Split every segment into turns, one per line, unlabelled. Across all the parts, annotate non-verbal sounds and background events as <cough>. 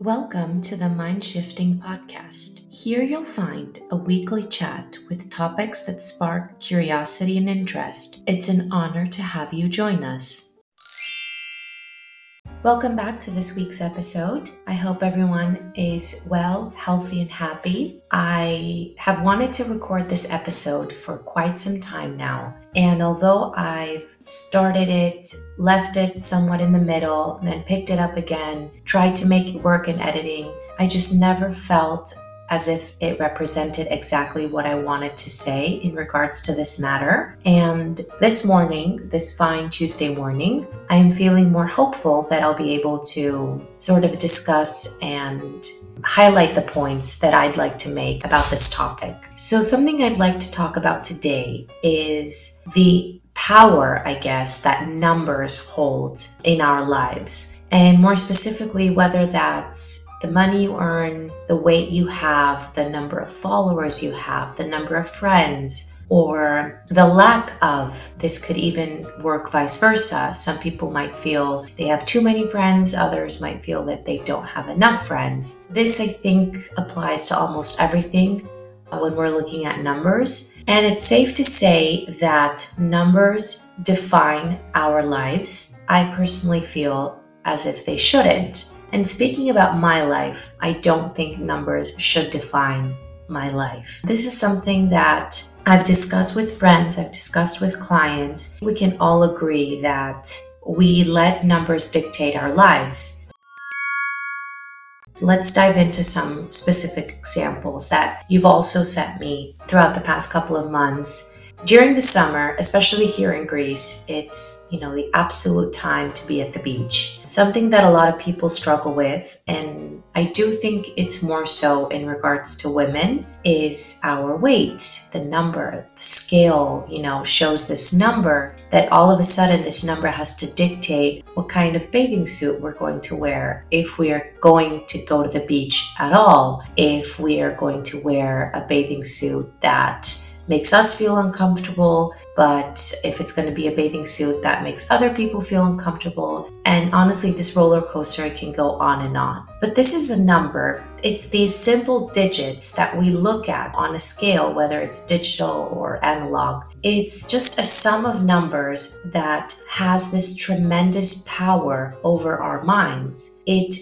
Welcome to the Mind Shifting Podcast. Here you'll find a weekly chat with topics that spark curiosity and interest. It's an honor to have you join us. Welcome back to this week's episode. I hope everyone is well, healthy, and happy. I have wanted to record this episode for quite some time now. And although I've started it, left it somewhat in the middle, then picked it up again, tried to make it work in editing, I just never felt as if it represented exactly what I wanted to say in regards to this matter. And this morning, this fine Tuesday morning, I am feeling more hopeful that I'll be able to sort of discuss and highlight the points that I'd like to make about this topic. So, something I'd like to talk about today is the power, I guess, that numbers hold in our lives. And more specifically, whether that's the money you earn, the weight you have, the number of followers you have, the number of friends, or the lack of. This could even work vice versa. Some people might feel they have too many friends, others might feel that they don't have enough friends. This, I think, applies to almost everything uh, when we're looking at numbers. And it's safe to say that numbers define our lives. I personally feel as if they shouldn't. And speaking about my life, I don't think numbers should define my life. This is something that I've discussed with friends, I've discussed with clients. We can all agree that we let numbers dictate our lives. Let's dive into some specific examples that you've also sent me throughout the past couple of months during the summer, especially here in Greece, it's, you know, the absolute time to be at the beach. Something that a lot of people struggle with, and I do think it's more so in regards to women, is our weight. The number, the scale, you know, shows this number that all of a sudden this number has to dictate what kind of bathing suit we're going to wear, if we are going to go to the beach at all, if we are going to wear a bathing suit that makes us feel uncomfortable, but if it's going to be a bathing suit that makes other people feel uncomfortable. And honestly, this roller coaster can go on and on. But this is a number. It's these simple digits that we look at on a scale, whether it's digital or analog. It's just a sum of numbers that has this tremendous power over our minds. It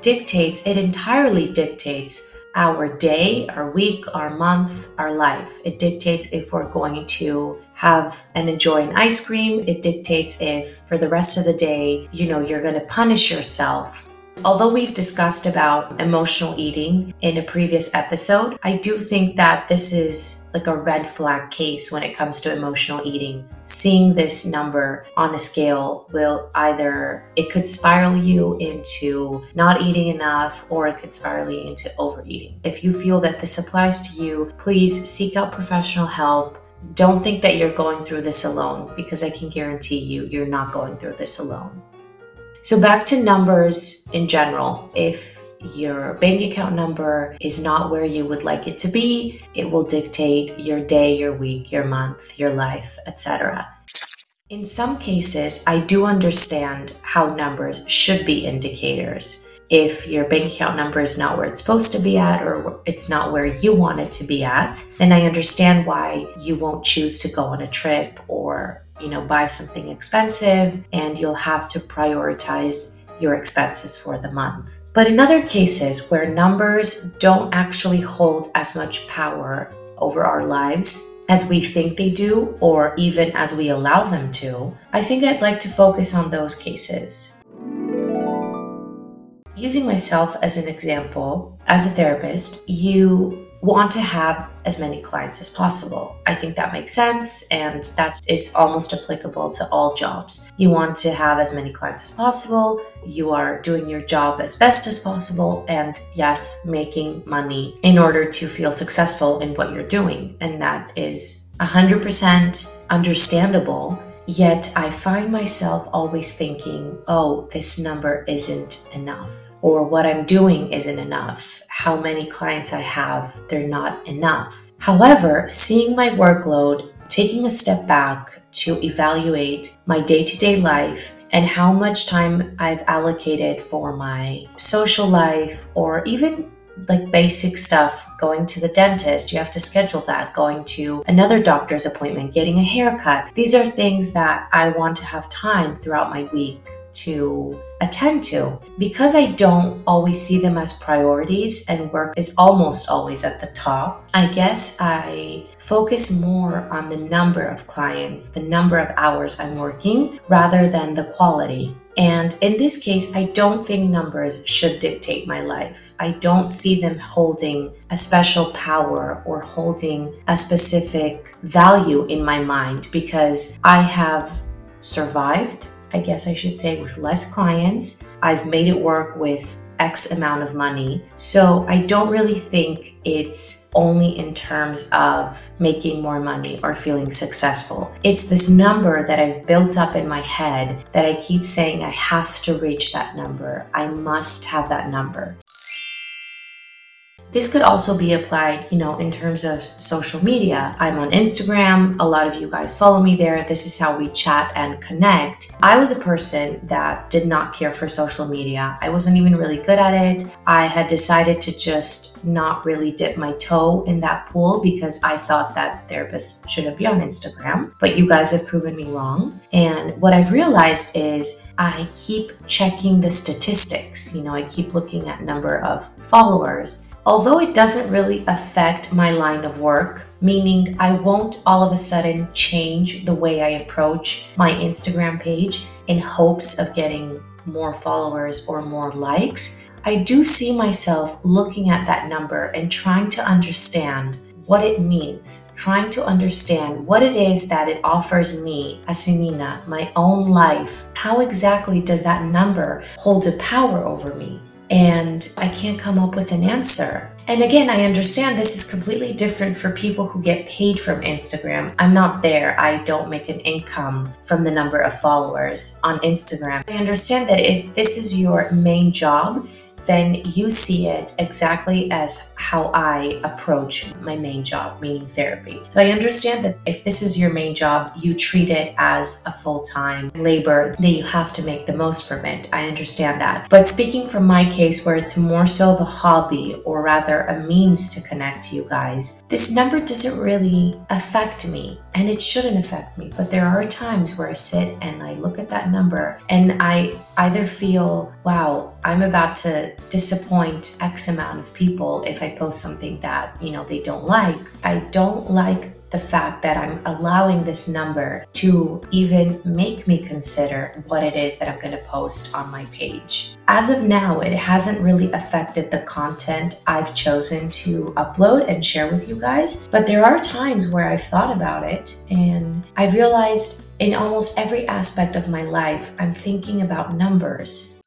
dictates, it entirely dictates our day, our week, our month, our life. It dictates if we're going to have and enjoy an ice cream. It dictates if for the rest of the day, you know, you're going to punish yourself Although we've discussed about emotional eating in a previous episode, I do think that this is like a red flag case when it comes to emotional eating. Seeing this number on a scale will either it could spiral you into not eating enough or it could spiral you into overeating. If you feel that this applies to you, please seek out professional help don't think that you're going through this alone because I can guarantee you, you're not going through this alone. So, back to numbers in general. If your bank account number is not where you would like it to be, it will dictate your day, your week, your month, your life, etc. In some cases, I do understand how numbers should be indicators. If your bank account number is not where it's supposed to be at or it's not where you want it to be at, then I understand why you won't choose to go on a trip or you know, buy something expensive and you'll have to prioritize your expenses for the month. But in other cases where numbers don't actually hold as much power over our lives as we think they do, or even as we allow them to, I think I'd like to focus on those cases. Using myself as an example, as a therapist, you want to have as many clients as possible. I think that makes sense and that is almost applicable to all jobs. You want to have as many clients as possible, you are doing your job as best as possible, and yes, making money in order to feel successful in what you're doing. And that is 100% understandable. Yet I find myself always thinking, oh, this number isn't enough or what I'm doing isn't enough. How many clients I have, they're not enough. However, seeing my workload, taking a step back to evaluate my day to day life and how much time I've allocated for my social life or even like basic stuff going to the dentist you have to schedule that going to another doctor's appointment getting a haircut these are things that i want to have time throughout my week to attend to. Because I don't always see them as priorities and work is almost always at the top, I guess I focus more on the number of clients, the number of hours I'm working, rather than the quality. And in this case, I don't think numbers should dictate my life. I don't see them holding a special power or holding a specific value in my mind because I have survived I guess I should say, with less clients. I've made it work with X amount of money. So I don't really think it's only in terms of making more money or feeling successful. It's this number that I've built up in my head that I keep saying I have to reach that number. I must have that number. This could also be applied, you know, in terms of social media. I'm on Instagram. A lot of you guys follow me there. This is how we chat and connect. I was a person that did not care for social media. I wasn't even really good at it. I had decided to just not really dip my toe in that pool because I thought that therapists shouldn't be on Instagram. But you guys have proven me wrong. And what I've realized is I keep checking the statistics. You know, I keep looking at number of followers although it doesn't really affect my line of work, meaning I won't all of a sudden change the way I approach my Instagram page in hopes of getting more followers or more likes, I do see myself looking at that number and trying to understand what it means, trying to understand what it is that it offers me as Sunina, my own life. How exactly does that number hold a power over me? And I can't come up with an answer. And again, I understand this is completely different for people who get paid from Instagram. I'm not there. I don't make an income from the number of followers on Instagram. I understand that if this is your main job, then you see it exactly as how I approach my main job, meaning therapy. So I understand that if this is your main job, you treat it as a full time labor that you have to make the most from it. I understand that. But speaking from my case, where it's more so the hobby or rather a means to connect to you guys, this number doesn't really affect me and it shouldn't affect me. But there are times where I sit and I look at that number and I either feel, wow, I'm about to disappoint X amount of people if I post something that, you know, they don't like. I don't like the fact that I'm allowing this number to even make me consider what it is that I'm going to post on my page. As of now, it hasn't really affected the content I've chosen to upload and share with you guys, but there are times where I've thought about it and I've realized in almost every aspect of my life, I'm thinking about numbers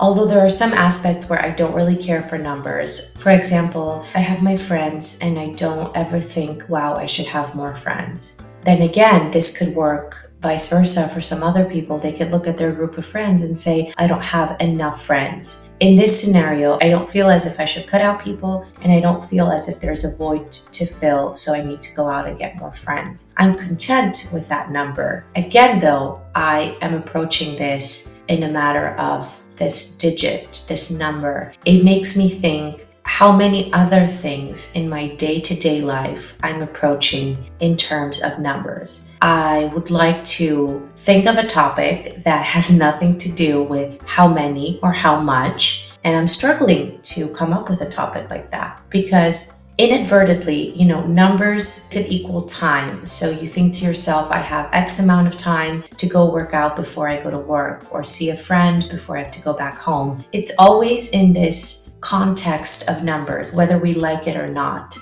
Although there are some aspects where I don't really care for numbers. For example, I have my friends and I don't ever think, wow, I should have more friends. Then again, this could work vice versa for some other people. They could look at their group of friends and say, I don't have enough friends. In this scenario, I don't feel as if I should cut out people and I don't feel as if there's a void to fill, so I need to go out and get more friends. I'm content with that number. Again, though, I am approaching this in a matter of this digit, this number, it makes me think how many other things in my day to day life I'm approaching in terms of numbers. I would like to think of a topic that has <laughs> nothing to do with how many or how much. And I'm struggling to come up with a topic like that because inadvertently, you know, numbers could equal time. So you think to yourself, I have X amount of time to go work out before I go to work or see a friend before I have to go back home. It's always in this context of numbers, whether we like it or not.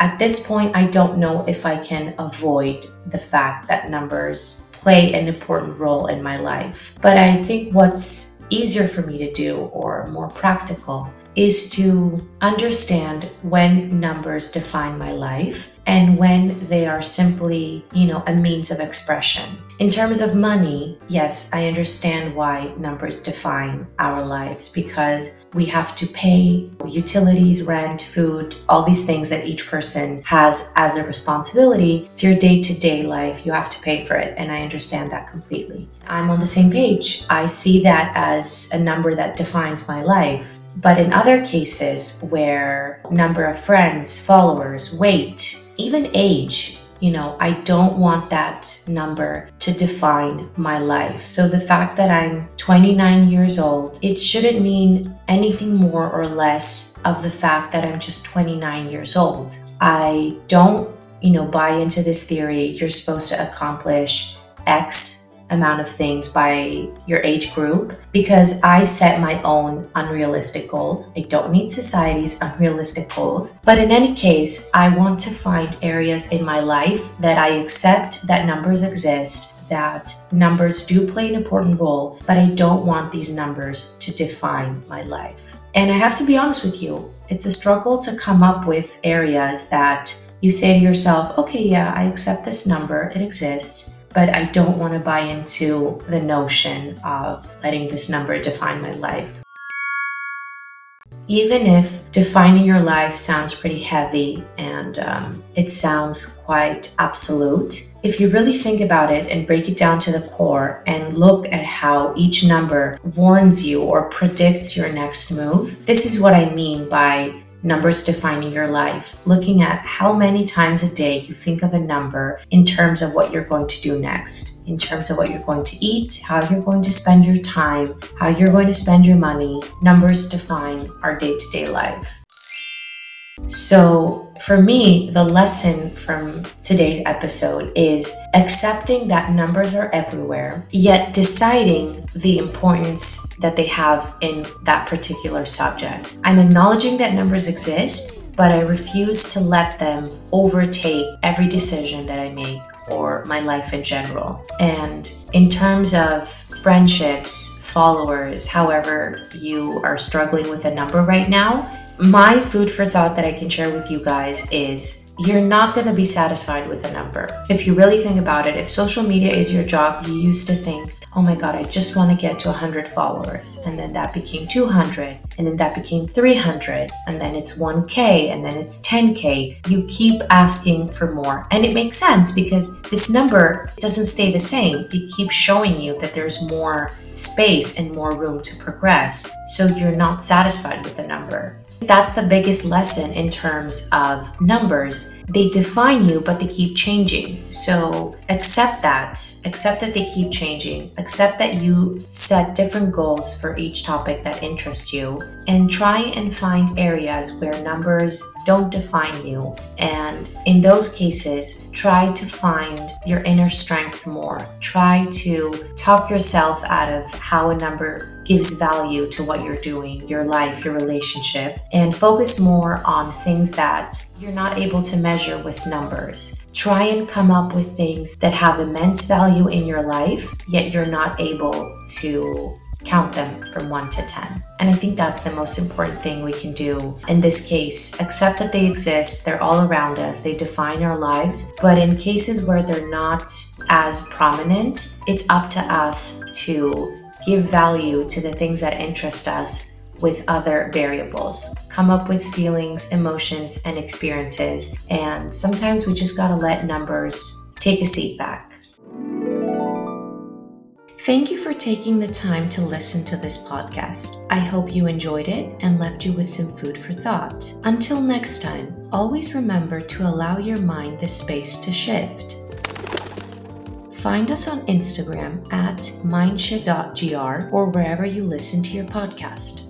At this point, I don't know if I can avoid the fact that numbers play an important role in my life. But I think what's easier for me to do or more practical is to understand when numbers define my life and when they are simply, you know, a means of expression. In terms of money, yes, I understand why numbers define our lives because we have to pay utilities, rent, food, all these things that each person has as a responsibility. It's your day to day life. You have to pay for it. And I understand that completely. I'm on the same page. I see that as a number that defines my life. But in other cases where number of friends, followers, weight, even age, you know, I don't want that number to define my life. So the fact that I'm 29 years old, it shouldn't mean anything more or less of the fact that I'm just 29 years old. I don't, you know, buy into this theory you're supposed to accomplish X amount of things by your age group because I set my own unrealistic goals. I don't need society's unrealistic goals. But in any case, I want to find areas in my life that I accept that numbers exist that numbers do play an important role, but I don't want these numbers to define my life. And I have to be honest with you, it's a struggle to come up with areas that you say to yourself, okay, yeah, I accept this number, it exists but I don't want to buy into the notion of letting this number define my life. Even if defining your life sounds pretty heavy and um, it sounds quite absolute, if you really think about it and break it down to the core and look at how each number warns you or predicts your next move, this is what I mean by numbers defining your life, looking at how many times a day you think of a number in terms of what you're going to do next, in terms of what you're going to eat, how you're going to spend your time, how you're going to spend your money. Numbers define our day to day life. So, for me, the lesson from today's episode is accepting that numbers are everywhere, yet deciding the importance that they have in that particular subject. I'm acknowledging that numbers exist, but I refuse to let them overtake every decision that I make or my life in general. And in terms of friendships, followers, however you are struggling with a number right now, my food for thought that I can share with you guys is you're not going to be satisfied with a number. If you really think about it, if social media is your job, you used to think, oh my God, I just want to get to 100 followers. And then that became 200, and then that became 300, and then it's 1K, and then it's 10K. You keep asking for more. And it makes sense because this number doesn't stay the same. It keeps showing you that there's more space and more room to progress. So you're not satisfied with the number. That's the biggest lesson in terms of numbers. They define you, but they keep changing. So accept that. Accept that they keep changing. Accept that you set different goals for each topic that interests you. And try and find areas where numbers don't define you. And in those cases, try to find your inner strength more. Try to talk yourself out of how a number gives value to what you're doing, your life, your relationship, and focus more on things that you're not able to measure with numbers. Try and come up with things that have immense value in your life, yet you're not able to count them from 1 to 10. And I think that's the most important thing we can do in this case. Accept that they exist, they're all around us, they define our lives. But in cases where they're not as prominent, it's up to us to give value to the things that interest us with other variables. Come up with feelings, emotions, and experiences. And sometimes we just gotta let numbers take a seat back. Thank you for taking the time to listen to this podcast. I hope you enjoyed it and left you with some food for thought. Until next time, always remember to allow your mind the space to shift. Find us on Instagram at mindshift.gr or wherever you listen to your podcast.